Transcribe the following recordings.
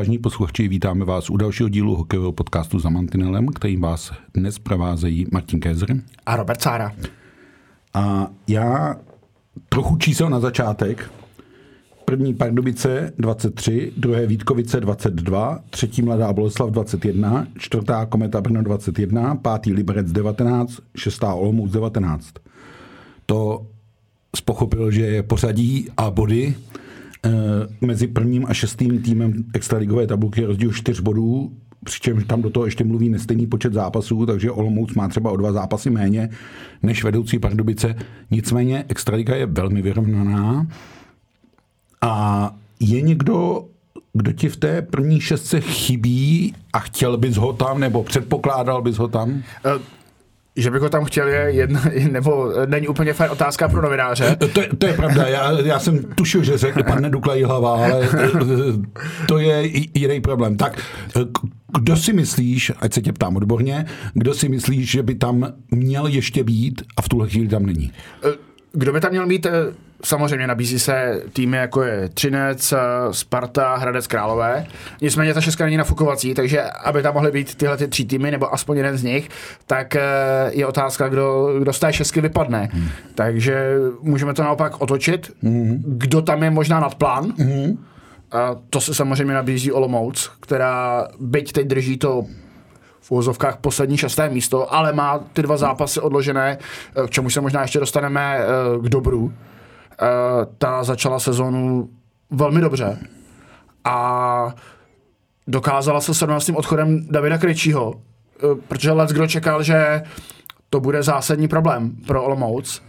Vážní posluchači, vítáme vás u dalšího dílu hokejového podcastu za Mantinelem, kterým vás dnes provázejí Martin Kézer. A Robert Sára. A já trochu čísel na začátek. První Pardubice 23, druhé Vítkovice 22, třetí Mladá Boleslav 21, čtvrtá Kometa Brno 21, pátý Liberec 19, šestá Olomouc 19. To spochopil, že je pořadí a body mezi prvním a šestým týmem extraligové tabulky je rozdíl 4 bodů, přičemž tam do toho ještě mluví nestejný počet zápasů, takže Olomouc má třeba o dva zápasy méně než vedoucí Pardubice. Nicméně extraliga je velmi vyrovnaná a je někdo, kdo ti v té první šestce chybí a chtěl bys ho tam, nebo předpokládal bys ho tam? Uh, že bych ho tam chtěl je jedna, nebo není úplně fér otázka pro novináře. To, je, to je pravda, já, já jsem tušil, že řekl pan Neduklají hlava, ale to je jiný problém. Tak, kdo si myslíš, ať se tě ptám odborně, kdo si myslíš, že by tam měl ještě být a v tuhle chvíli tam není? Kdo by tam měl mít? Samozřejmě nabízí se týmy jako je Třinec, Sparta, Hradec Králové. Nicméně ta šestka není nafukovací, takže aby tam mohly být tyhle ty tři týmy, nebo aspoň jeden z nich, tak eh, je otázka, kdo, kdo z té šestky vypadne. Hmm. Takže můžeme to naopak otočit. Hmm. Kdo tam je možná nad plán? Hmm. A to se samozřejmě nabízí Olomouc, která byť teď drží to uvozovkách poslední šesté místo, ale má ty dva zápasy odložené, eh, k čemu se možná ještě dostaneme eh, k dobru. Eh, ta začala sezonu velmi dobře a dokázala se 17. odchodem Davida Krejčího, protože Let's kdo čekal, že to bude zásadní problém pro Olomouc,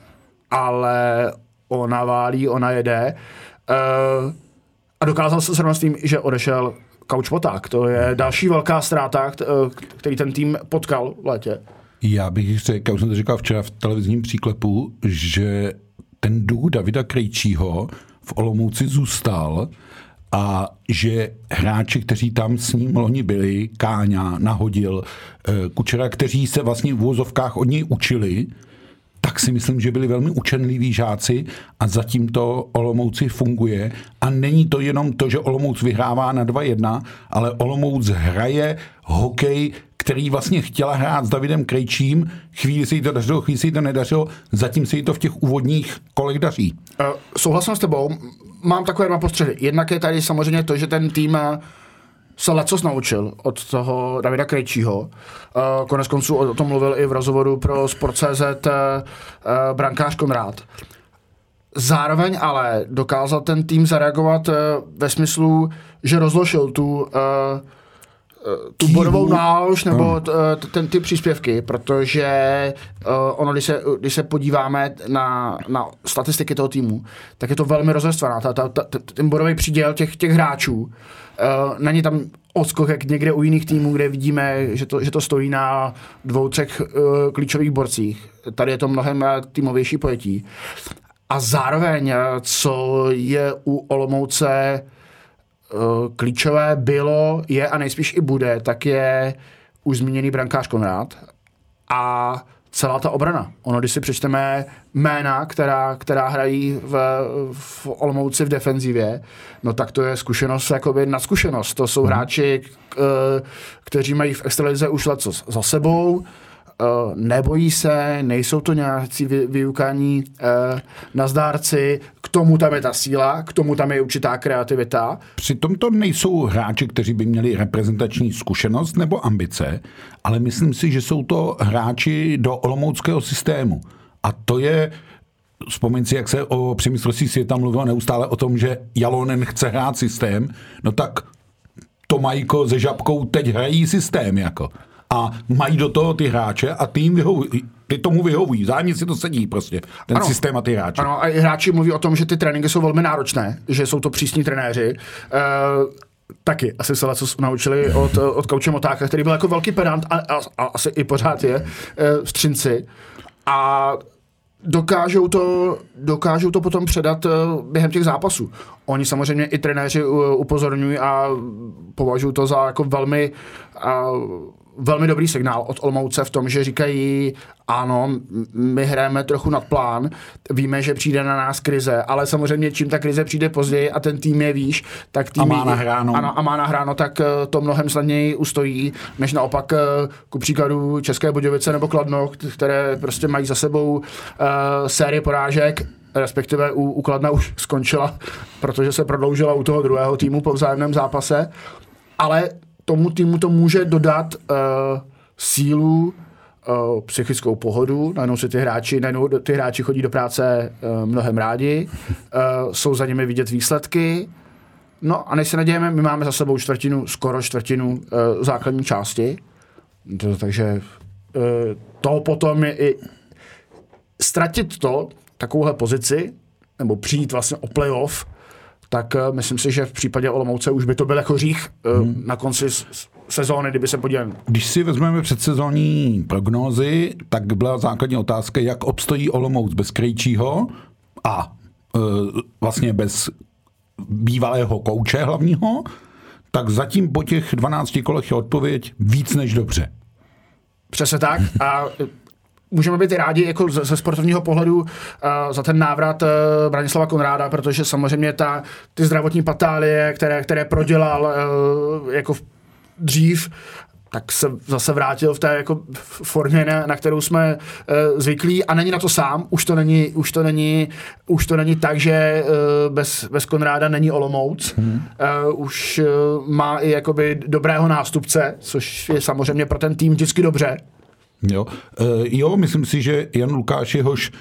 ale ona válí, ona jede a dokázal se 17. že odešel Kauč Poták. To je další velká ztráta, který ten tým potkal v létě. Já bych řekl, už jsem to říkal včera v televizním příklepu, že ten duch Davida Krejčího v Olomouci zůstal a že hráči, kteří tam s ním loni byli, Káňa, Nahodil, eh, Kučera, kteří se vlastně v vozovkách od něj učili, tak si myslím, že byli velmi učenliví žáci a zatím to Olomouci funguje. A není to jenom to, že Olomouc vyhrává na 2-1, ale Olomouc hraje hokej, který vlastně chtěla hrát s Davidem Krejčím. Chvíli se jí to dařilo, chvíli se jí to nedařilo, zatím se jí to v těch úvodních kolech daří. Uh, souhlasím s tebou. Mám takové dva postřehy. Jednak je tady samozřejmě to, že ten tým eh, se lecos naučil od toho Davida Krejčího. Uh, konec konců o tom mluvil i v rozhovoru pro Sport.cz uh, brankář Konrád. Zároveň ale dokázal ten tým zareagovat ve smyslu, že rozložil tu tu bodovou nálož nebo no. ten, ty příspěvky, protože uh, ono, když se, když se podíváme na, na statistiky toho týmu, tak je to velmi rozestvaná. Ta, ta, ta, ten bodový příděl těch, těch hráčů, uh, není tam odskok jak někde u jiných týmů, kde vidíme, že to, že to stojí na dvou, třech uh, klíčových borcích. Tady je to mnohem týmovější pojetí. A zároveň, co je u Olomouce Eh, klíčové bylo, je a nejspíš i bude, tak je už zmíněný brankář Konrád a celá ta obrana. Ono, když si přečteme jména, která, která hrají v, v Olomouci v defenzivě, no tak to je zkušenost, jakoby na zkušenost. To jsou mhm. hráči, kteří mají v extralize už let za sebou, Uh, nebojí se, nejsou to nějací vy, vyukaní uh, nazdárci, k tomu tam je ta síla, k tomu tam je určitá kreativita. Přitom to nejsou hráči, kteří by měli reprezentační zkušenost nebo ambice, ale myslím si, že jsou to hráči do olomouckého systému. A to je, vzpomeň si, jak se o přemyslovství světa mluvilo neustále o tom, že Jalonen chce hrát systém, no tak Tomajko se Žabkou teď hrají systém, jako a mají do toho ty hráče a tým vyhovují. ty tomu vyhovují, zájemně si to sedí prostě, ten Ano. systém a ty hráči. Ano, a i hráči mluví o tom, že ty tréninky jsou velmi náročné, že jsou to přísní trenéři. Uh, taky asi se co naučili od, od Kauče Motáka, který byl jako velký pedant a, a, a asi i pořád je uh, v Třinci. A dokážou to, dokážou to potom předat během těch zápasů. Oni samozřejmě i trenéři upozorňují a považují to za jako velmi uh, velmi dobrý signál od Olmouce v tom, že říkají, ano, my hrajeme trochu nad plán, víme, že přijde na nás krize, ale samozřejmě čím ta krize přijde později a ten tým je výš, tak tým A má nahráno. Ano, a má nahráno, tak eh, to mnohem snadněji ustojí, než naopak eh, ku příkladu České Budějovice nebo Kladno, které prostě mají za sebou uh, série porážek, respektive u, u Kladna už skončila, protože se prodloužila u toho druhého týmu po vzájemném zápase, ale tomu týmu to může dodat uh, sílu, uh, psychickou pohodu, najednou si ty hráči, najednou ty hráči chodí do práce uh, mnohem rádi, uh, jsou za nimi vidět výsledky, No a než se nadějeme, my máme za sebou čtvrtinu, skoro čtvrtinu uh, základní části, to, takže uh, to potom je i ztratit to, takovouhle pozici, nebo přijít vlastně o playoff, tak uh, myslím si, že v případě Olomouce už by to byl jako řích uh, hmm. na konci sezóny, kdyby se podívali. Když si vezmeme předsezónní prognózy, tak byla základní otázka, jak obstojí Olomouc bez Krejčího a e, vlastně bez bývalého kouče hlavního, tak zatím po těch 12 kolech je odpověď víc než dobře. Přesně tak. A eh, můžeme být rádi jako ze, ze sportovního pohledu uh, za ten návrat uh, Branislava Konráda, protože samozřejmě ta, ty zdravotní patálie, které, které prodělal uh, jako v- dřív, tak se zase vrátil v té jako formě, na, na kterou jsme uh, zvyklí a není na to sám, už to není, už to není, už to není tak, že uh, bez, bez Konráda není Olomouc, hmm. uh, už uh, má i jakoby dobrého nástupce, což je samozřejmě pro ten tým vždycky dobře. Jo, e, jo myslím si, že Jan Lukáš, jehož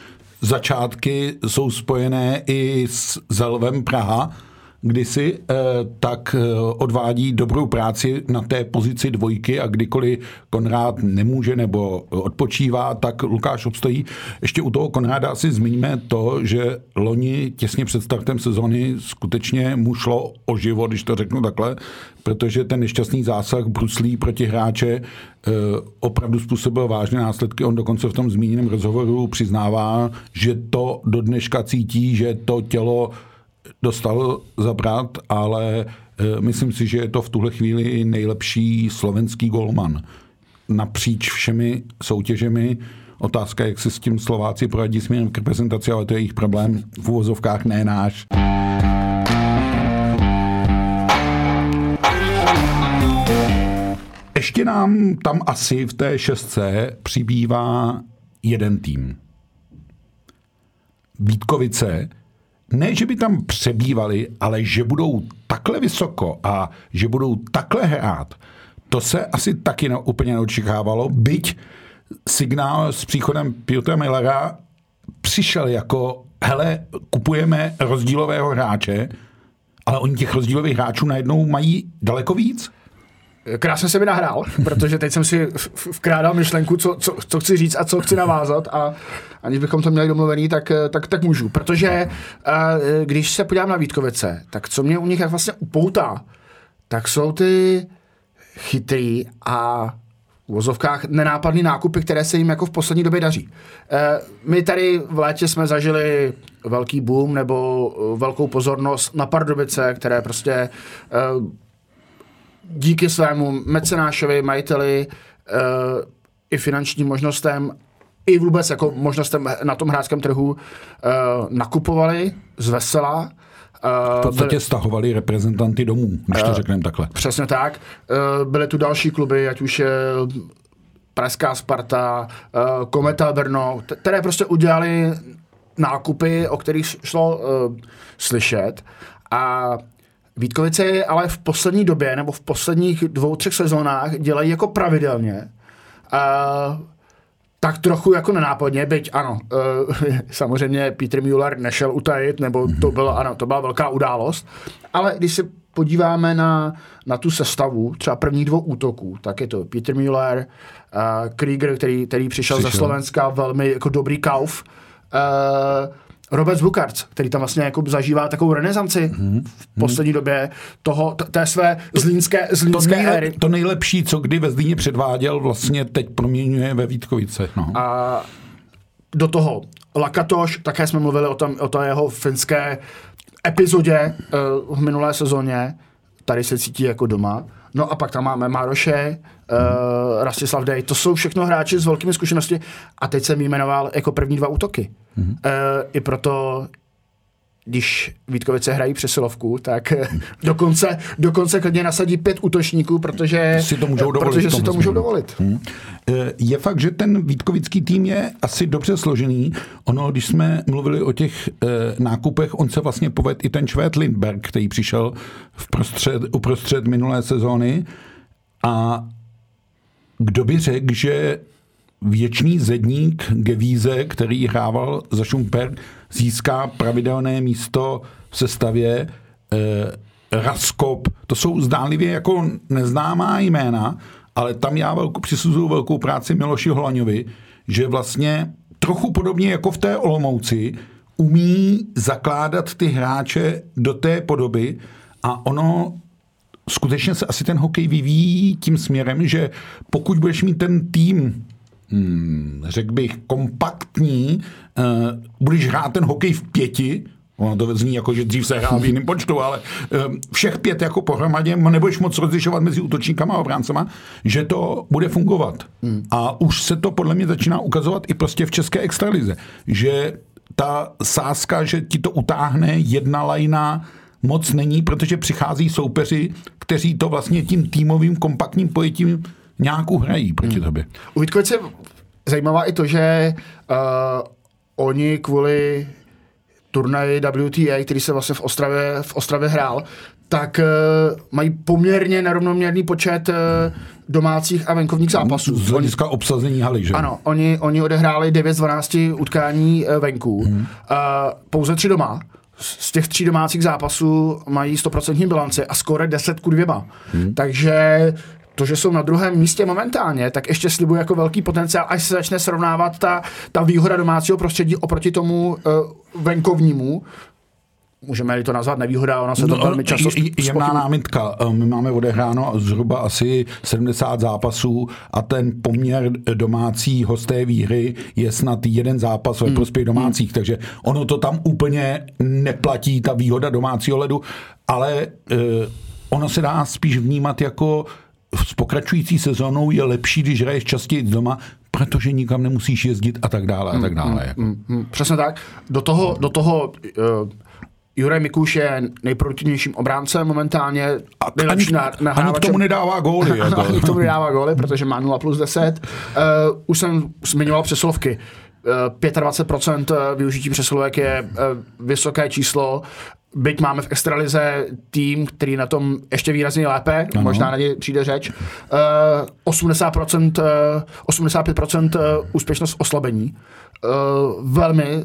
začátky jsou spojené i s Zelvem Praha, kdysi, e, tak e, odvádí dobrou práci na té pozici dvojky a kdykoliv Konrád nemůže nebo odpočívá, tak Lukáš obstojí. Ještě u toho Konráda asi zmíníme to, že loni těsně před startem sezony skutečně mu šlo o život, když to řeknu takhle, protože ten nešťastný zásah bruslí proti hráče e, opravdu způsobil vážné následky. On dokonce v tom zmíněném rozhovoru přiznává, že to do dneška cítí, že to tělo dostal zabrat, ale e, myslím si, že je to v tuhle chvíli nejlepší slovenský golman. Napříč všemi soutěžemi Otázka, jak se s tím Slováci poradí směrem k reprezentaci, ale to je jejich problém. V úvozovkách ne náš. Ještě nám tam asi v té šestce přibývá jeden tým. Vítkovice, ne, že by tam přebývali, ale že budou takhle vysoko a že budou takhle hrát, to se asi taky ne, úplně neočekávalo, byť signál s příchodem Piotra Millera přišel jako, hele, kupujeme rozdílového hráče, ale oni těch rozdílových hráčů najednou mají daleko víc. Krásně se mi nahrál, protože teď jsem si vkrádal myšlenku, co, co, co chci říct a co chci navázat a aniž bychom to měli domluvený, tak, eh, tak, tak můžu. Protože eh, když se podívám na Vítkovice, tak co mě u nich jak vlastně upoutá, tak jsou ty chytrý a v vozovkách nenápadný nákupy, které se jim jako v poslední době daří. Eh, My tady v létě jsme zažili velký boom nebo velkou pozornost na Pardubice, které prostě díky svému mecenášovi, majiteli uh, i finančním možnostem, i vůbec jako možnostem na tom hráčském trhu uh, nakupovali z vesela. V Uh, podstatě stahovali reprezentanty domů, když to řekneme takhle. Přesně tak. Uh, byly tu další kluby, ať už je Pražská Sparta, uh, Kometa Brno, které prostě udělali nákupy, o kterých šlo uh, slyšet. A Vítkovice je ale v poslední době, nebo v posledních dvou, třech sezónách dělají jako pravidelně. Uh, tak trochu jako nenápadně, byť ano, uh, samozřejmě Peter Müller nešel utajit, nebo to byla, ano, to byla velká událost, ale když si podíváme na, na tu sestavu, třeba prvních dvou útoků, tak je to Peter Müller, uh, Krieger, který, který přišel, přišel ze Slovenska, velmi jako dobrý kauf. Uh, Robert Bukarc, který tam vlastně jako zažívá takovou renesanci mm-hmm. v poslední době toho, té své zlínské, zlínské to, nejle, éry. to nejlepší, co kdy ve Zlíně předváděl, vlastně teď proměňuje ve Vítkovice. No. A do toho Lakatoš, také jsme mluvili o, tom, o té jeho finské epizodě uh, v minulé sezóně, tady se cítí jako doma. No a pak tam máme Maroše, uh, Rastislav Dej, to jsou všechno hráči s velkými zkušenosti a teď jsem jmenoval jako první dva útoky. Mm-hmm. Uh, I proto když Vítkovice hrají přesilovku, tak dokonce, dokonce klidně nasadí pět útočníků, protože si to můžou dovolit. Protože si to můžou dovolit. Hmm. Je fakt, že ten Vítkovický tým je asi dobře složený. Ono, když jsme mluvili o těch e, nákupech, on se vlastně povedl i ten Švéd Lindberg, který přišel v prostřed, uprostřed minulé sezóny a kdo by řekl, že věčný zedník Gevíze, který hrával za Šumperk, získá pravidelné místo v sestavě eh, Raskop. To jsou zdánlivě jako neznámá jména, ale tam já velkou, přisuzuju velkou práci Miloši Holaňovi, že vlastně trochu podobně jako v té Olomouci umí zakládat ty hráče do té podoby a ono skutečně se asi ten hokej vyvíjí tím směrem, že pokud budeš mít ten tým hmm, řekl bych, kompaktní, uh, budeš hrát ten hokej v pěti, Ono to zní jako, že dřív se hrál v jiném počtu, ale uh, všech pět jako pohromadě nebudeš moc rozlišovat mezi útočníkama a obráncema, že to bude fungovat. Hmm. A už se to podle mě začíná ukazovat i prostě v české extralize, že ta sázka, že ti to utáhne jedna lajna, moc není, protože přichází soupeři, kteří to vlastně tím týmovým kompaktním pojetím nějak uhrají proti hmm. tobě. U Vítkovice zajímavá i to, že uh, oni kvůli turnaji WTA, který se vlastně v Ostravě, v Ostravě hrál, tak uh, mají poměrně nerovnoměrný počet uh, domácích a venkovních zápasů. Z hlediska obsazení haly, že? Ano, oni, oni odehráli 9 z 12 utkání uh, venku, hmm. uh, pouze tři doma. Z těch tří domácích zápasů mají 100% bilanci a skoro 10 ku 2. Hmm. Takže to, že jsou na druhém místě momentálně, tak ještě slibuje jako velký potenciál, až se začne srovnávat ta, ta výhoda domácího prostředí oproti tomu uh, venkovnímu, můžeme to nazvat nevýhoda, ona se to no, velmi často Jemná námitka. Eh, my máme odehráno zhruba asi 70 zápasů a ten poměr domácí hosté výhry je snad jeden zápas ve hmm. prospěch domácích, hmm. takže ono to tam úplně neplatí, ta výhoda domácího ledu, ale uh, ono se dá spíš vnímat jako s pokračující sezónou je lepší, když hraješ častěji doma, protože nikam nemusíš jezdit a tak dále a tak dále. Mm, jako. mm, mm, přesně tak. Do toho, do toho uh, Juraj Mikuš je nejproduktivnějším obráncem momentálně. A ani, na, na ani k tomu nedává góly. Jako. ani k tomu nedává góly, protože má 0 plus 10. Uh, už jsem zmiňoval přesilovky. 25% využití přesilovek je vysoké číslo. Byť máme v extralize tým, který na tom ještě výrazně lépe, ano. možná na ně přijde řeč, uh, 80%, uh, 85% úspěšnost oslabení. Uh, velmi,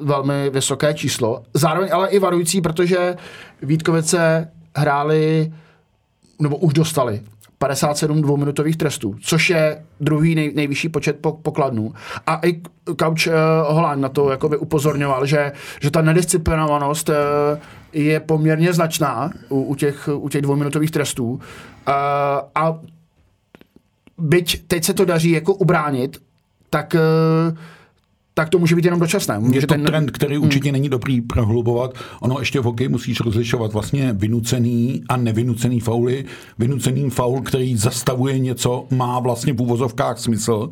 uh, velmi vysoké číslo. Zároveň ale i varující, protože Vítkovice hráli, nebo už dostali 57 dvouminutových trestů, což je druhý nej, nejvyšší počet pokladnů. A i Couch uh, Holán na to jakoby upozorňoval, že, že ta nedisciplinovanost uh, je poměrně značná u, u, těch, u těch dvouminutových trestů. Uh, a byť teď se to daří jako ubránit, tak uh, tak to může být jenom dočasné. Může je to ten... trend, který hmm. určitě není dobrý prohlubovat. Ono ještě v hokeji musíš rozlišovat vlastně vynucený a nevynucený fauly. Vynucený faul, který zastavuje něco, má vlastně v úvozovkách smysl,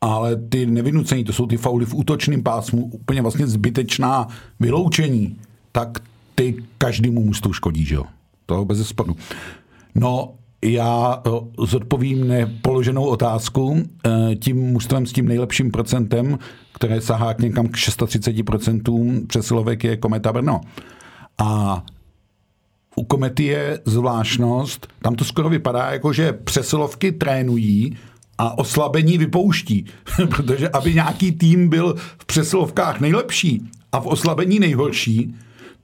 ale ty nevynucený, to jsou ty fauly v útočném pásmu, úplně vlastně zbytečná vyloučení, tak ty každému mužstvu škodí, že jo? To bez sporu. No, já zodpovím nepoloženou otázku. E, tím mužstvem s tím nejlepším procentem, které sahá k někam k 630% přesilovek, je Kometa Brno. A u Komety je zvláštnost, tam to skoro vypadá jako, že přesilovky trénují a oslabení vypouští. Protože aby nějaký tým byl v přesilovkách nejlepší a v oslabení nejhorší,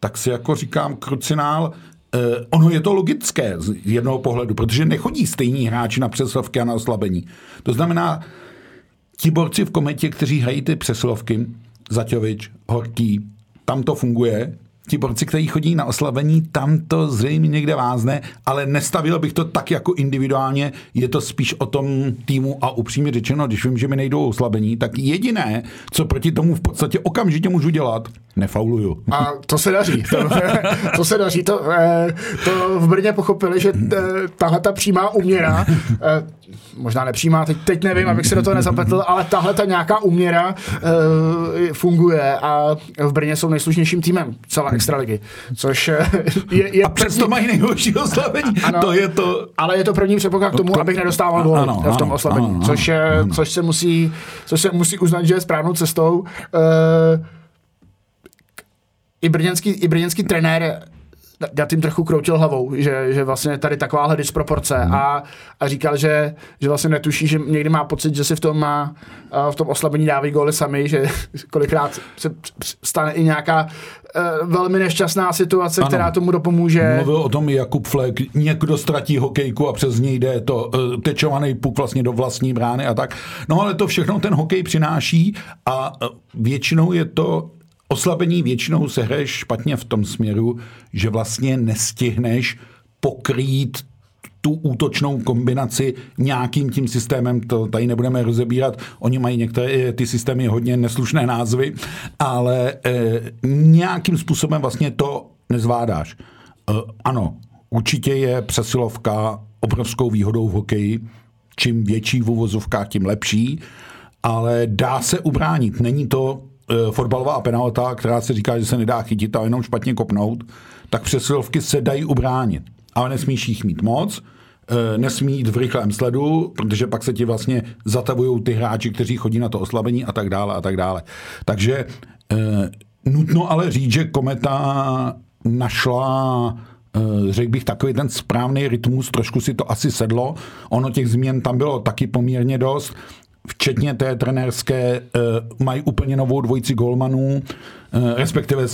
tak si jako říkám, krucinál ono je to logické z jednoho pohledu, protože nechodí stejní hráči na přeslovky a na oslabení. To znamená, ti borci v kometě, kteří hrají ty přeslovky, Zaťovič, Horký, tam to funguje, ti borci, kteří chodí na oslavení, tam to zřejmě někde vázne, ale nestavil bych to tak jako individuálně, je to spíš o tom týmu a upřímně řečeno, když vím, že mi nejdou oslabení, tak jediné, co proti tomu v podstatě okamžitě můžu dělat, nefauluju. A to se daří. To, to se daří. To, eh, to v Brně pochopili, že eh, tahle ta přímá uměra, eh, možná nepřímá, teď, teď nevím, abych se do toho nezapletl, ale tahle ta nějaká uměra funguje a v Brně jsou nejslušnějším týmem celé extraligy, což je... je a přesto první... mají nejhorší oslabení. Ano, to je to... Ale je to první předpoklad k tomu, to... abych nedostával gól v tom oslabení, ano, což, ano. což, se musí, což se musí uznat, že je správnou cestou. Uh, i brněnský, i brněnský trenér já tím trochu kroutil hlavou, že, že vlastně tady takováhle disproporce hmm. a, a říkal, že, že vlastně netuší, že někdy má pocit, že si v tom má v tom oslabení dávají góly sami, že kolikrát se stane i nějaká uh, velmi nešťastná situace, ano. která tomu dopomůže. Mluvil o tom i Jakub Flek, někdo ztratí hokejku a přes něj jde to uh, tečovaný puk vlastně do vlastní brány a tak. No ale to všechno ten hokej přináší a většinou je to Oslabení většinou se hraješ špatně v tom směru, že vlastně nestihneš pokrýt tu útočnou kombinaci nějakým tím systémem, to tady nebudeme rozebírat, oni mají některé ty systémy hodně neslušné názvy, ale e, nějakým způsobem vlastně to nezvládáš. E, ano, určitě je přesilovka obrovskou výhodou v hokeji, čím větší v uvozovkách, tím lepší, ale dá se ubránit. Není to fotbalová penalta, která se říká, že se nedá chytit a jenom špatně kopnout, tak přesilovky se dají ubránit. Ale nesmíš jich mít moc, uh, nesmí jít v rychlém sledu, protože pak se ti vlastně zatavují ty hráči, kteří chodí na to oslabení a tak dále a tak dále. Takže uh, nutno ale říct, že Kometa našla řekl bych, takový ten správný rytmus, trošku si to asi sedlo. Ono těch změn tam bylo taky poměrně dost včetně té trenérské, eh, mají úplně novou dvojici golmanů, eh, respektive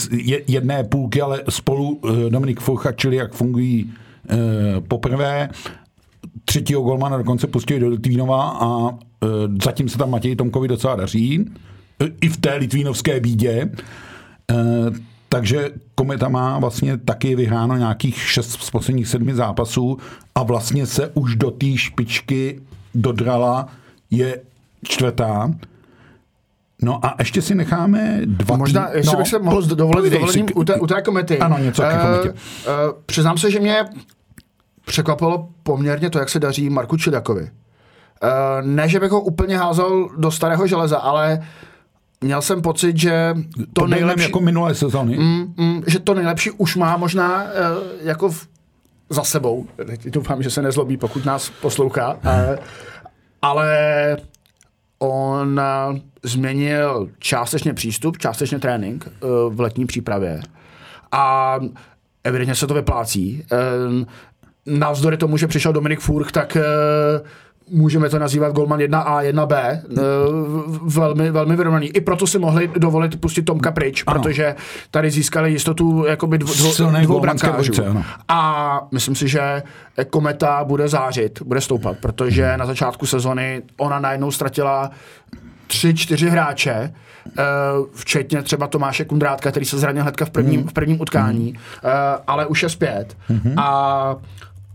jedné půlky, ale spolu eh, Dominik Furcha, čili jak fungují poprvé. Třetího golmana dokonce pustili do Litvínova a zatím se tam Matěj Tomkovi docela daří. I v té litvínovské bídě. Takže Kometa má vlastně taky vyhráno nějakých šest z posledních sedmi zápasů a vlastně se už do té špičky dodrala. Je čtvrtá. No a ještě si necháme dva Možná, jestli no, bych se mohl dovolit dovolením u té, u té komety. Ano, něco uh, kometě. Uh, přiznám se, že mě překvapilo poměrně to, jak se daří Marku Čidakovi. Uh, ne, že bych ho úplně házel do starého železa, ale měl jsem pocit, že to, to nejlepší... jako minulé sezóny. Mm, mm, že to nejlepší už má možná uh, jako v, za sebou. Doufám, že se nezlobí, pokud nás poslouchá. Uh, ale on eh, změnil částečně přístup, částečně trénink eh, v letní přípravě a evidentně se to vyplácí. Eh, navzdory tomu, že přišel Dominik Furch, tak můžeme to nazývat Golman 1A, 1B, velmi, velmi vyrovnaný. I proto si mohli dovolit pustit Tomka pryč, ano. protože tady získali jistotu jakoby dvo, dvo, dvou brankářů. A myslím si, že Kometa bude zářit, bude stoupat, protože hmm. na začátku sezony ona najednou ztratila tři, čtyři hráče, včetně třeba Tomáše Kundrátka, který se zranil hnedka v prvním, hmm. v prvním utkání, hmm. ale už je zpět. A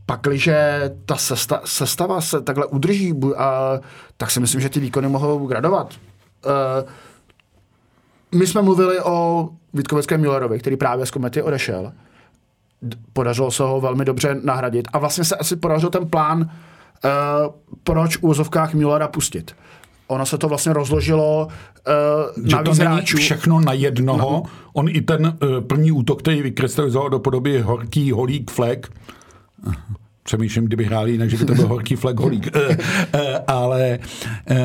pakliže ta sesta, sestava se takhle udrží, a, tak si myslím, že ty výkony mohou gradovat. Uh, my jsme mluvili o Vítkovickém Millerovi, který právě z komety odešel. Podařilo se ho velmi dobře nahradit a vlastně se asi podařil ten plán, uh, proč v úzovkách Millera pustit. Ono se to vlastně rozložilo uh, že na to není všechno na jednoho. No. On i ten uh, první útok, který vykrystalizoval do podoby horký holík flek, přemýšlím, kdyby hráli jinak, že by to byl horký flag holík. Eh, eh, ale eh,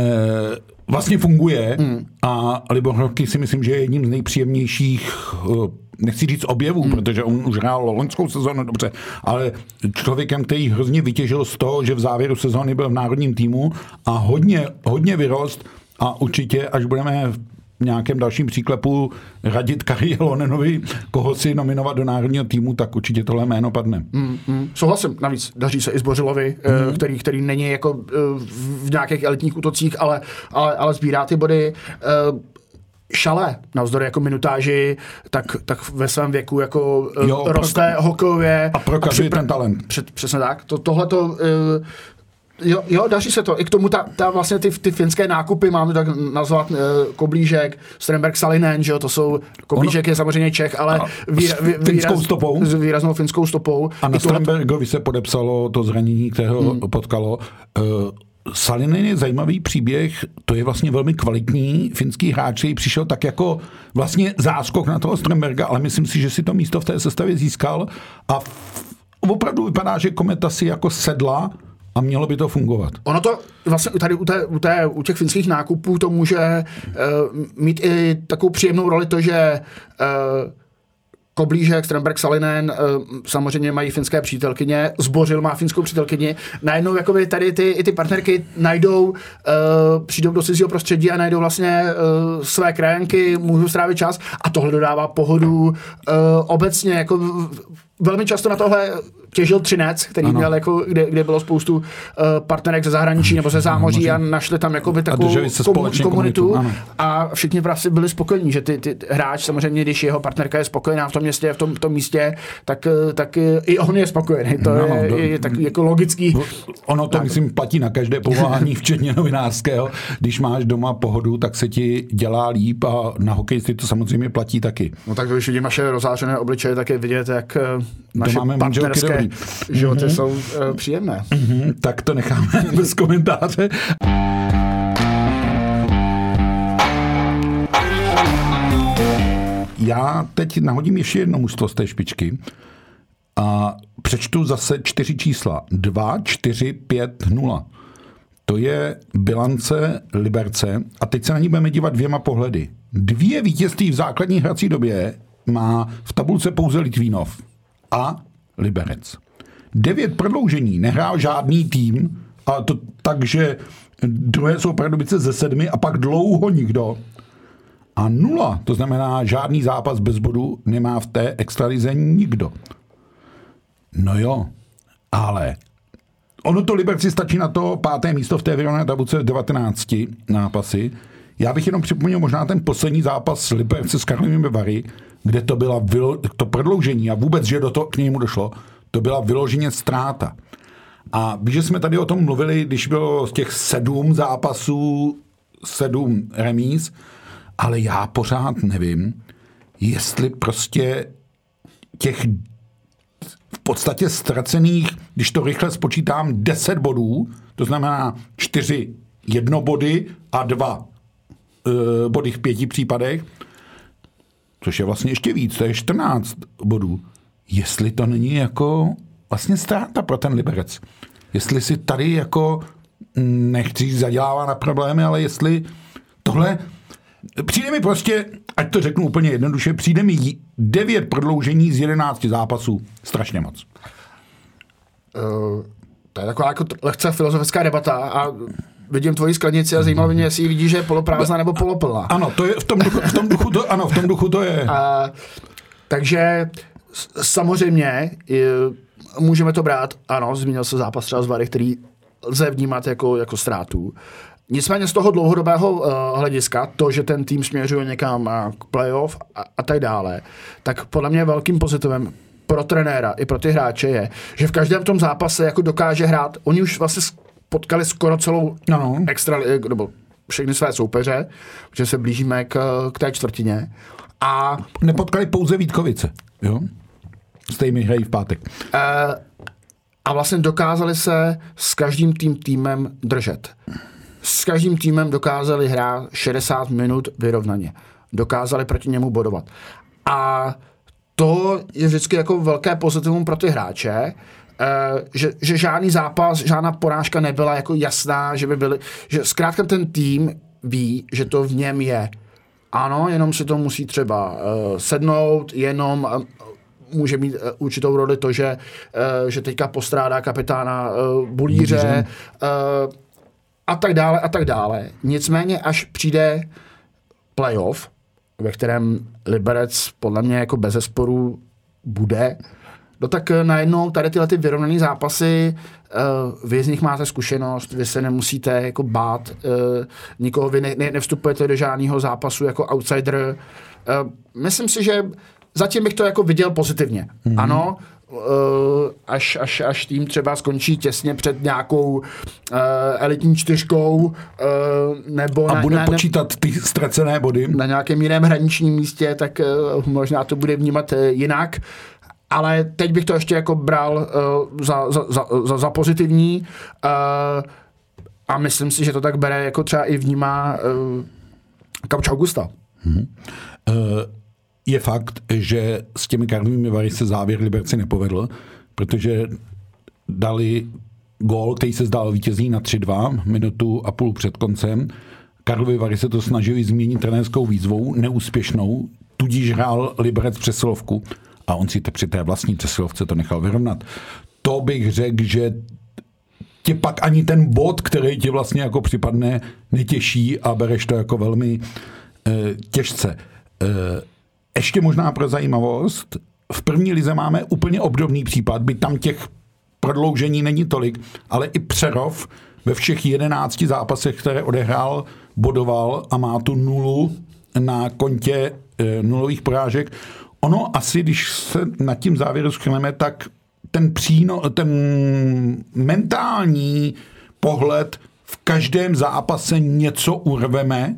vlastně funguje hmm. a Libor Horký si myslím, že je jedním z nejpříjemnějších nechci říct objevů, hmm. protože on už hrál loňskou sezónu dobře, ale člověkem, který hrozně vytěžil z toho, že v závěru sezóny byl v národním týmu a hodně, hodně vyrost a určitě, až budeme v nějakém dalším příklepu radit Kari Lonenovi, koho si nominovat do národního týmu, tak určitě tohle jméno padne. Mm, mm, souhlasím, navíc daří se i Zbořilovi, mm. který, který není jako v nějakých elitních útocích, ale, ale, ale sbírá ty body. Šale, navzdory jako minutáži, tak, tak ve svém věku jako jo, roste pro, hokejově. A prokazuje ten talent. Před, přesně tak. To, tohle to Jo, jo, daří se to. I k tomu ta, ta vlastně ty, ty finské nákupy, máme tak nazvat uh, Koblížek, Stremberg Salinen, že jo, to jsou, Koblížek ono, je samozřejmě Čech, ale výra, vý, finskou stopou. S výraznou finskou stopou. A na Strembergovi se podepsalo to zranění, kterého hmm. potkalo. Uh, Salinen je zajímavý příběh, to je vlastně velmi kvalitní finský hráč, který přišel tak jako vlastně záskok na toho Stremberga, ale myslím si, že si to místo v té sestavě získal a opravdu vypadá, že Kometa si jako sedla a mělo by to fungovat. Ono to vlastně tady u, té, u, té, u těch finských nákupů to může uh, mít i takovou příjemnou roli to, že uh, Koblížek, Stremberg, Salinen, uh, samozřejmě mají finské přítelkyně, Zbořil má finskou přítelkyni, najednou jakoby tady ty, i ty partnerky najdou, přijdou do cizího prostředí a najdou vlastně své krajanky, můžou strávit čas a tohle dodává pohodu obecně, jako velmi často na tohle těžil Třinec, který ano. měl jako, kde, kde bylo spoustu uh, partnerek ze zahraničí nebo ze zámoří a našli tam jako by takovou komunitu, komunitu a všichni vlastně byli spokojení, že ty, ty hráč samozřejmě, když jeho partnerka je spokojená v tom městě, v tom, v tom místě, tak, eh, tak eh, i on je spokojený. To no, je, do, je, je tak jako logický. Ono to, tak. myslím, platí na každé povolání, včetně novinářského. Když máš doma pohodu, tak se ti dělá líp a na hokejisty to samozřejmě platí taky. No tak když vidím naše rozářené obličeje, tak je vidět, jak naše máme partnerské životy mm-hmm. jsou uh, příjemné. Mm-hmm, tak to necháme bez komentáře. Já teď nahodím ještě jedno mužstvo z té špičky a přečtu zase čtyři čísla. 2, 4, 5, 0. To je bilance Liberce a teď se na ní budeme dívat dvěma pohledy. Dvě vítězství v základní hrací době má v tabulce pouze Litvínov a Liberec. Devět prodloužení nehrál žádný tým, a to tak, že druhé jsou Pardubice ze sedmi a pak dlouho nikdo. A nula, to znamená žádný zápas bez bodu, nemá v té extralize nikdo. No jo, ale ono to Liberci stačí na to páté místo v té vyrovnané tabulce 19 nápasy. Já bych jenom připomněl možná ten poslední zápas Liberce s Karlovými Vary, kde to byla to prodloužení a vůbec, že do toho k němu došlo, to byla vyloženě ztráta. A víš, že jsme tady o tom mluvili, když bylo z těch sedm zápasů sedm remíz, ale já pořád nevím, jestli prostě těch v podstatě ztracených, když to rychle spočítám, 10 bodů, to znamená čtyři jednobody a dva uh, body v pěti případech, což je vlastně ještě víc, to je 14 bodů. Jestli to není jako vlastně ztráta pro ten Liberec. Jestli si tady jako mm, nechci zadělávat na problémy, ale jestli tohle Přijde mi prostě, ať to řeknu úplně jednoduše, přijde mi devět prodloužení z jedenácti zápasů. Strašně moc. Uh, to je taková jako lehce filozofická debata a vidím tvoji sklenici a zajímalo mě, jestli vidíš, že je poloprázdná nebo poloplná. Ano, to je v tom duchu, v tom duchu to, ano, v tom duchu to je. A, takže samozřejmě je, můžeme to brát, ano, zmínil se zápas třeba z Vary, který lze vnímat jako, jako ztrátu. Nicméně z toho dlouhodobého uh, hlediska, to, že ten tým směřuje někam uh, k playoff a, a tak dále, tak podle mě velkým pozitivem pro trenéra i pro ty hráče je, že v každém tom zápase jako dokáže hrát. Oni už vlastně potkali skoro celou no. extra, nebo všechny své soupeře, protože se blížíme k, k té čtvrtině. A nepotkali pouze Vítkovice, jo? Stejně hrají v pátek. Uh, a vlastně dokázali se s každým tým týmem držet. S každým týmem dokázali hrát 60 minut vyrovnaně. Dokázali proti němu bodovat. A to je vždycky jako velké pozitivum pro ty hráče, že, že žádný zápas, žádná porážka nebyla jako jasná, že by byly, že zkrátka ten tým ví, že to v něm je. Ano, jenom si to musí třeba uh, sednout, jenom uh, může mít uh, určitou roli to, že, uh, že teďka postrádá kapitána uh, Bulíře uh, a tak dále a tak dále. Nicméně, až přijde playoff, ve kterém Liberec podle mě jako bez zesporu bude, no tak eh, najednou tady tyhle ty vyrovnané zápasy, uh, vy z nich máte zkušenost, vy se nemusíte jako bát, uh, nikoho vy ne, ne, nevstupujete do žádného zápasu jako outsider. Uh, myslím si, že zatím bych to jako viděl pozitivně. Mm-hmm. Ano, uh, až, až, až tým třeba skončí těsně před nějakou uh, elitní čtyřkou, uh, nebo A na, bude na, počítat ty ztracené body. na nějakém jiném hraničním místě, tak uh, možná to bude vnímat uh, jinak. Ale teď bych to ještě jako bral uh, za, za, za, za, pozitivní uh, a myslím si, že to tak bere jako třeba i vnímá uh, Kauč Augusta. Eh, je fakt, že s těmi Karlovými Vary se závěr Liberci nepovedl, protože dali gól, který se zdál vítězný na 3-2, minutu a půl před koncem. Karlovy Vary se to snažili změnit trenérskou výzvou, neúspěšnou, tudíž hrál Liberec přesilovku a on si te při té vlastní přesilovce to nechal vyrovnat. To bych řekl, že tě pak ani ten bod, který ti vlastně jako připadne, netěší a bereš to jako velmi e, těžce. E, ještě možná pro zajímavost, v první lize máme úplně obdobný případ, by tam těch prodloužení není tolik, ale i Přerov ve všech jedenácti zápasech, které odehrál, bodoval a má tu nulu na kontě e, nulových porážek. Ono asi, když se nad tím závěru schrneme, tak ten příno, ten mentální pohled v každém zápase něco urveme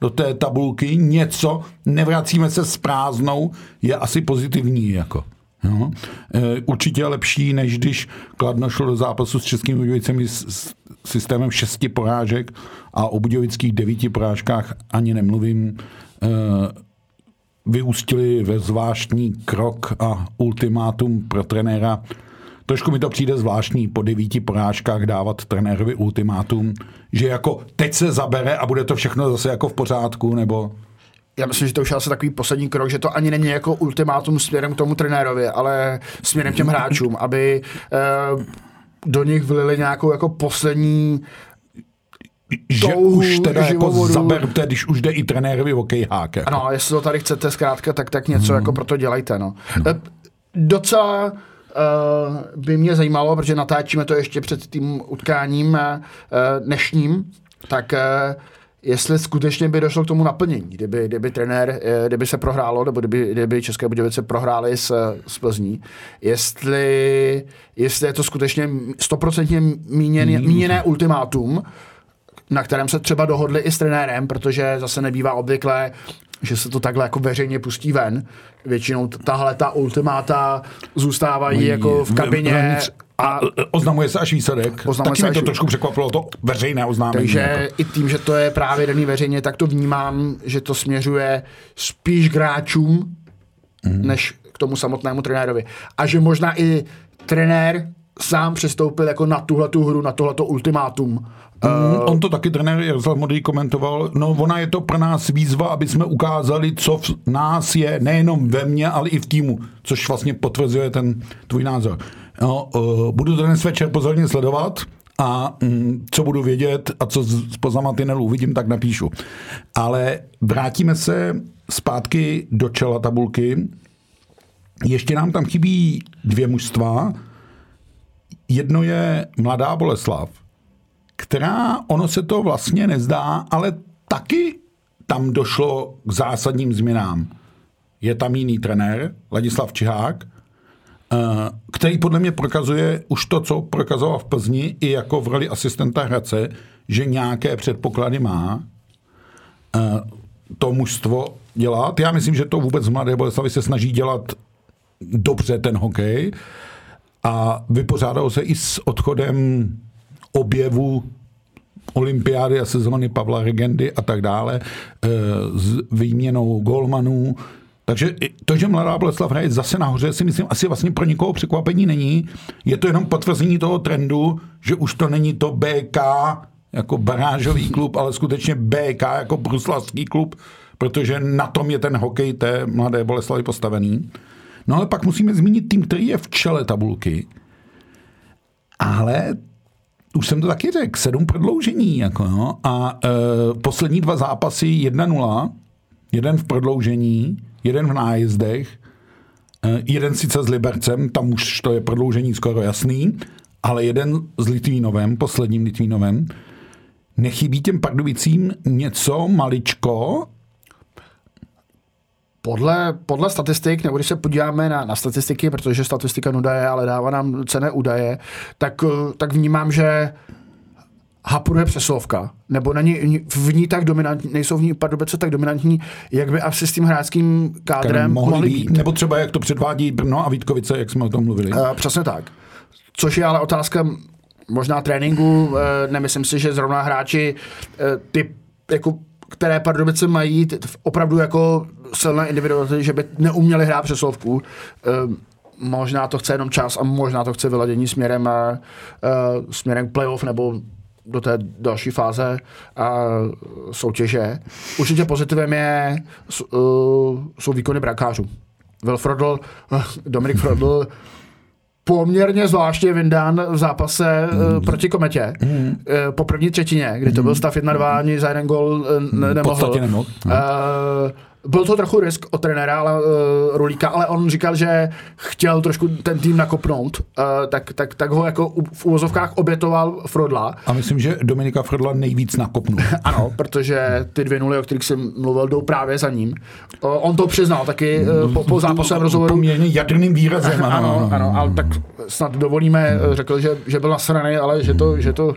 do té tabulky, něco, nevracíme se s prázdnou, je asi pozitivní. Jako. Jo? E, určitě lepší, než když Kladno šlo do zápasu s Českými Budějovicemi s, s systémem šesti porážek a o budějovických devíti porážkách ani nemluvím. E, vyústili ve zvláštní krok a ultimátum pro trenéra. Trošku mi to přijde zvláštní po devíti porážkách dávat trenérovi ultimátum, že jako teď se zabere a bude to všechno zase jako v pořádku, nebo... Já myslím, že to už je asi takový poslední krok, že to ani není jako ultimátum směrem k tomu trenérovi, ale směrem k těm hráčům, aby uh, do nich vlili nějakou jako poslední že touhu, už teda jako zaberte, když už jde i trenérovi hokejhák. Jako. Ano, jestli to tady chcete zkrátka, tak, tak něco jako pro to dělejte. No. No. Docela uh, by mě zajímalo, protože natáčíme to ještě před tím utkáním uh, dnešním, tak uh, jestli skutečně by došlo k tomu naplnění, kdyby, kdyby trenér, kdyby se prohrálo, nebo kdyby, kdyby České Budějovice prohrály s, s Plzní, jestli, jestli je to skutečně stoprocentně míněné, míněné ultimátum, na kterém se třeba dohodli i s trenérem, protože zase nebývá obvyklé, že se to takhle jako veřejně pustí ven. Většinou tahle ta ultimáta zůstávají jako v kabině a a oznamuje se až výsledek. Oznamuje Taky se mě to až- trošku překvapilo, to veřejné oznámení. takže jako. i tím, že to je právě daný veřejně, tak to vnímám, že to směřuje spíš k hráčům, Mhm. než k tomu samotnému trenérovi. A že možná i trenér sám přistoupil jako na tuhle tu hru, na tohleto ultimátum. Mm, On to taky trenér Jaroslav Modrý komentoval. No ona je to pro nás výzva, aby jsme ukázali, co v nás je, nejenom ve mně, ale i v týmu, což vlastně potvrzuje ten tvůj názor. No, uh, budu to dnes večer pozorně sledovat a mm, co budu vědět a co z, z poznamatynelu uvidím, tak napíšu. Ale vrátíme se zpátky do čela tabulky. Ještě nám tam chybí dvě mužstva. Jedno je Mladá Boleslav, která, ono se to vlastně nezdá, ale taky tam došlo k zásadním změnám. Je tam jiný trenér, Ladislav Čihák, eh, který podle mě prokazuje už to, co prokazoval v Plzni i jako v roli asistenta Hradce, že nějaké předpoklady má eh, to mužstvo dělat. Já myslím, že to vůbec v Mladé Boleslavi se snaží dělat dobře ten hokej a vypořádal se i s odchodem objevu olympiády a sezóny Pavla Regendy a tak dále, eh, s výměnou golmanů. Takže to, že Mladá Boleslav hraje zase nahoře, si myslím, asi vlastně pro nikoho překvapení není. Je to jenom potvrzení toho trendu, že už to není to BK jako barážový klub, ale skutečně BK jako bruslavský klub, protože na tom je ten hokej té Mladé Boleslavy postavený. No ale pak musíme zmínit tým, který je v čele tabulky, ale už jsem to taky řekl, sedm prodloužení. Jako, no. A e, poslední dva zápasy 1-0 jeden v prodloužení, jeden v nájezdech, eh, jeden sice s Libercem, tam už to je prodloužení skoro jasný, ale jeden s Litvínovem, posledním Litvínovem. Nechybí těm Pardubicím něco maličko, Podle, podle statistik, nebo když se podíváme na, na statistiky, protože statistika nuda je, ale dává nám cené údaje, tak, eh, tak vnímám, že hapuruje přeslovka, nebo není v ní tak dominantní, nejsou v ní Pardubice tak dominantní, jak by asi s tím hráčským kádrem mohli, mohli být. Nebo třeba jak to předvádí Brno a Vítkovice, jak jsme o tom mluvili. Uh, přesně tak. Což je ale otázka možná tréninku, uh, nemyslím si, že zrovna hráči uh, ty jako které Pardubice mají opravdu jako silné individuality, že by neuměli hrát přeslovku. Uh, možná to chce jenom čas a možná to chce vyladění směrem, uh, směrem k playoff nebo do té další fáze a soutěže. Určitě pozitivem je, uh, jsou výkony brankářů. Will Frodl, Dominik Frodl poměrně zvláštně vyndán v zápase mm. proti Kometě mm. po první třetině, kdy to byl stav 1-2, ani za jeden gol ne- nemohl. nemohl. Uh, byl to trochu risk od trenéra ale, uh, Rulíka, ale on říkal, že chtěl trošku ten tým nakopnout, uh, tak, tak, tak ho jako v úvozovkách obětoval Frodla. A myslím, že Dominika Frodla nejvíc nakopnul. ano, protože ty dvě nuly, o kterých jsem mluvil, jdou právě za ním. Uh, on to přiznal taky uh, po, po zápasovém rozhovoru. Poměrně jadrným výrazem. Ano, ano, ano, ale tak snad dovolíme, řekl, že, že byl nasraný, ale že to, že to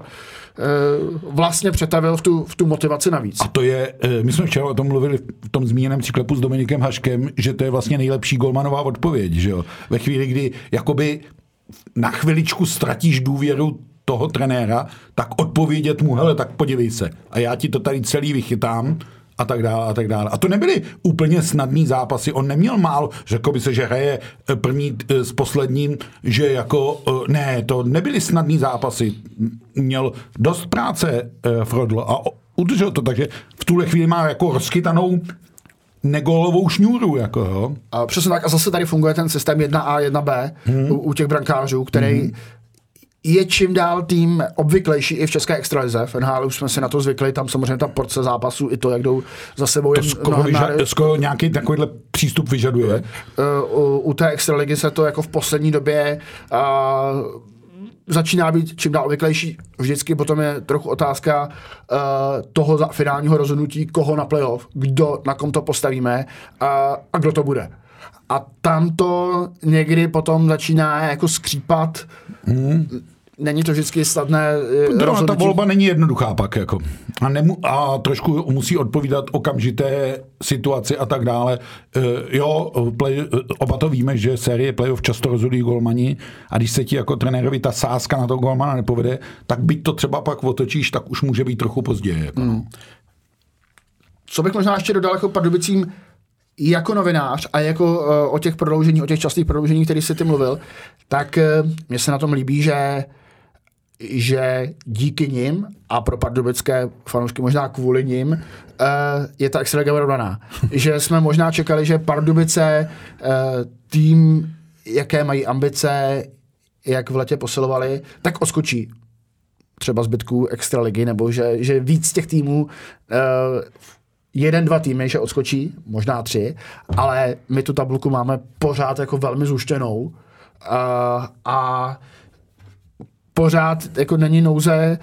vlastně přetavil v tu, v tu motivaci navíc. A to je, eh, my jsme včera o tom mluvili v tom zmíněném příklepu s Dominikem Haškem, že to je vlastně nejlepší golmanová odpověď, že jo? Ve chvíli, kdy jakoby na chviličku ztratíš důvěru toho trenéra, tak odpovědět mu, hele, tak podívej se. A já ti to tady celý vychytám a tak dále a tak dále. A to nebyly úplně snadný zápasy. On neměl málo, řekl by se, že hraje eh, první s posledním, že jako ne, to nebyly snadný zápasy. Měl dost práce Frodl a udržel to, takže v tuhle chvíli má jako rozkytanou nególovou šňůru. Jako, jo. A přesně tak. A zase tady funguje ten systém 1A, 1B hmm. u, u těch brankářů, který hmm je čím dál tým obvyklejší i v české extralize. V NHL už jsme si na to zvykli, tam samozřejmě ta porce zápasů i to, jak jdou za sebou. To skoro, vyža- skoro nějaký takovýhle přístup vyžaduje. Uh, u, u té extraligy se to jako v poslední době uh, začíná být čím dál obvyklejší. Vždycky potom je trochu otázka uh, toho za finálního rozhodnutí, koho na playoff, kdo, na kom to postavíme uh, a kdo to bude. A tam to někdy potom začíná jako skřípat. Hmm není to vždycky snadné eh, rozhodnutí. Ta volba není jednoduchá pak. Jako. A, nemu, a trošku musí odpovídat okamžité situaci a tak dále. Uh, jo, play, uh, oba to víme, že série playoff často rozhodují golmani a když se ti jako trenérovi ta sázka na to golmana nepovede, tak byť to třeba pak otočíš, tak už může být trochu později. Jako. Hmm. Co bych možná ještě dodal jako Pardubicím, jako novinář a jako uh, o těch prodloužení, o těch častých prodloužení, který jsi ty mluvil, tak uh, mně se na tom líbí, že že díky nim a pro pardubické fanoušky možná kvůli nim eh, je ta extraliga vyrovnaná. že jsme možná čekali, že Pardubice eh, tým, jaké mají ambice, jak v letě posilovali, tak oskočí třeba zbytků extraligy, nebo že, že víc těch týmů eh, jeden, dva týmy, že odskočí, možná tři, ale my tu tabulku máme pořád jako velmi zuštěnou a, a pořád jako není nouze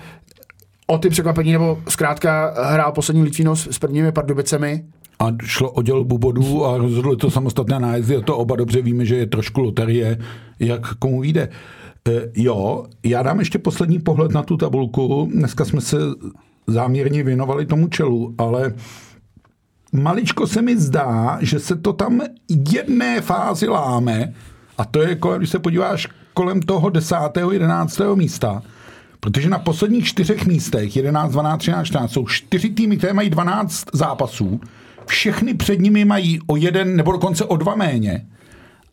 o ty překvapení, nebo zkrátka hrál poslední Litvínov s prvními Pardubicemi, a šlo o dělbu bodů a rozhodli to samostatné nájezdy a to oba dobře víme, že je trošku loterie, jak komu vyjde. E, jo, já dám ještě poslední pohled na tu tabulku. Dneska jsme se záměrně věnovali tomu čelu, ale maličko se mi zdá, že se to tam jedné fázi láme a to je, když se podíváš kolem toho 10. 11. místa, protože na posledních čtyřech místech, 11, 12, 13, 14, jsou čtyři týmy, které mají 12 zápasů, všechny před nimi mají o jeden nebo dokonce o dva méně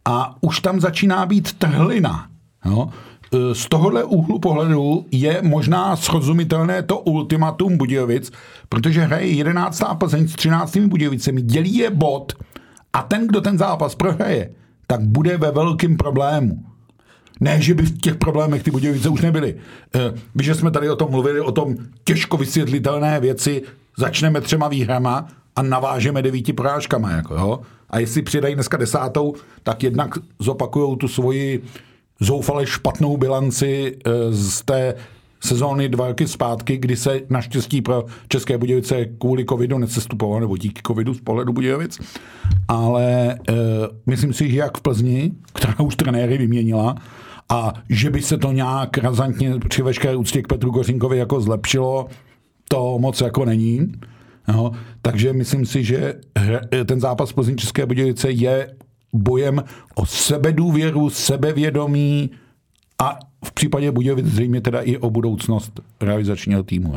a už tam začíná být trhlina. Jo? Z tohohle úhlu pohledu je možná srozumitelné to ultimatum Budějovic, protože hraje 11. Plzeň s 13. Budějovicemi, dělí je bod a ten, kdo ten zápas prohraje, tak bude ve velkém problému. Ne, že by v těch problémech ty Budějovice už nebyly. Eh, víš, že jsme tady o tom mluvili, o tom těžko vysvětlitelné věci, začneme třema výhrama a navážeme devíti porážkama. Jako, jo? A jestli přidají dneska desátou, tak jednak zopakujou tu svoji zoufale špatnou bilanci eh, z té sezóny dva roky zpátky, kdy se naštěstí pro České Budějovice kvůli covidu necestupovalo, nebo díky covidu z pohledu Budějovic. Ale uh, myslím si, že jak v Plzni, která už trenéry vyměnila, a že by se to nějak razantně při veškeré úctě k Petru Kořínkovi jako zlepšilo, to moc jako není. No, takže myslím si, že ten zápas Plzní České Budějovice je bojem o sebedůvěru, sebevědomí a v případě Budějovic zřejmě teda i o budoucnost realizačního týmu.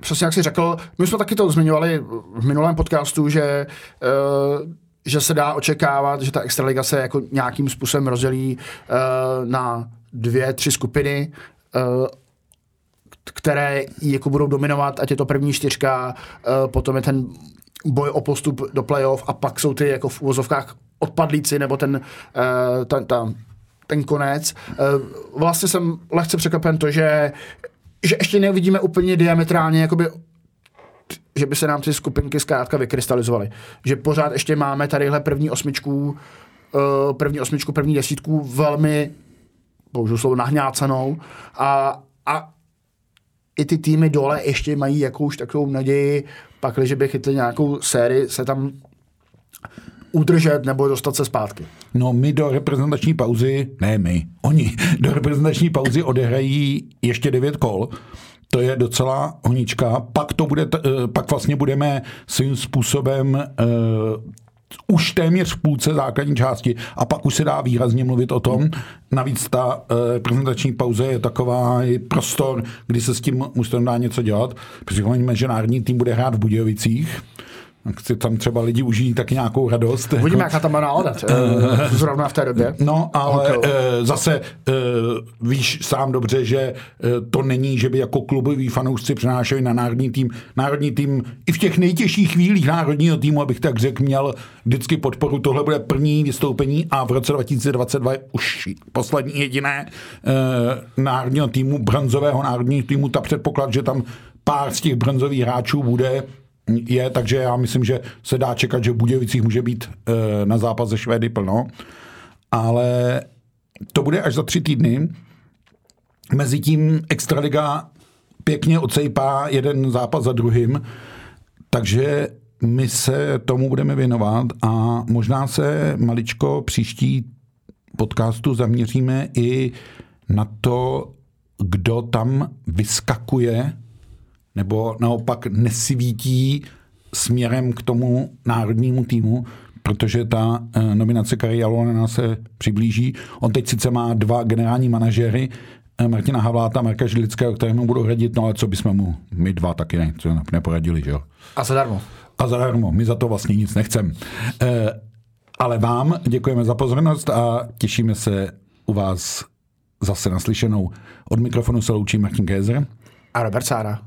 Přesně jak jsi řekl, my jsme taky to zmiňovali v minulém podcastu, že uh, že se dá očekávat, že ta extraliga se jako nějakým způsobem rozdělí uh, na dvě, tři skupiny, uh, které jako budou dominovat, ať je to první čtyřka, potom je ten boj o postup do playoff a pak jsou ty jako v uvozovkách odpadlíci nebo ten, uh, ta, ta, ten konec. Uh, vlastně jsem lehce překvapen to, že, že ještě nevidíme úplně diametrálně jakoby že by se nám ty skupinky zkrátka vykrystalizovaly. Že pořád ještě máme tadyhle první osmičku, uh, první osmičku, první desítku velmi, bohužel slovo, nahňácanou a, a i ty týmy dole ještě mají jakouž takovou naději, pak, že by chytli nějakou sérii, se tam udržet nebo dostat se zpátky. No my do reprezentační pauzy, ne my, oni do reprezentační pauzy odehrají ještě devět kol to je docela honička. Pak to bude, eh, pak vlastně budeme svým způsobem uh, už téměř v půlce základní části a pak už se dá výrazně mluvit o tom. Navíc ta uh, prezentační pauze je taková prostor, kdy se s tím musíme dá něco dělat. Připomeňme, že národní tým bude hrát v Budějovicích si tam třeba lidi užijí tak nějakou radost. Uvidíme, jako... jaká tam má nálada uh, zrovna v té době. No, ale uh, zase uh, víš sám dobře, že to není, že by jako kluboví fanoušci přenášeli na národní tým. Národní tým i v těch nejtěžších chvílích národního týmu, abych tak řekl, měl vždycky podporu. Tohle bude první vystoupení a v roce 2022 už poslední jediné národního týmu, bronzového národního týmu. Ta předpoklad, že tam pár z těch bronzových hráčů bude je, takže já myslím, že se dá čekat, že v Budějovicích může být e, na zápas ze Švédy plno, ale to bude až za tři týdny. Mezitím Extraliga pěkně odsejpá jeden zápas za druhým, takže my se tomu budeme věnovat a možná se maličko příští podcastu zaměříme i na to, kdo tam vyskakuje nebo naopak nesvítí směrem k tomu národnímu týmu, protože ta uh, nominace Kari Jalonena se přiblíží. On teď sice má dva generální manažery, uh, Martina Havláta a Marka Žilického, kterému budou radit, no ale co bychom mu, my dva taky ne, co neporadili, že jo. A zadarmo. A zadarmo, my za to vlastně nic nechcem. Uh, ale vám děkujeme za pozornost a těšíme se u vás zase naslyšenou. Od mikrofonu se loučí Martin Kézer a Robert Sára.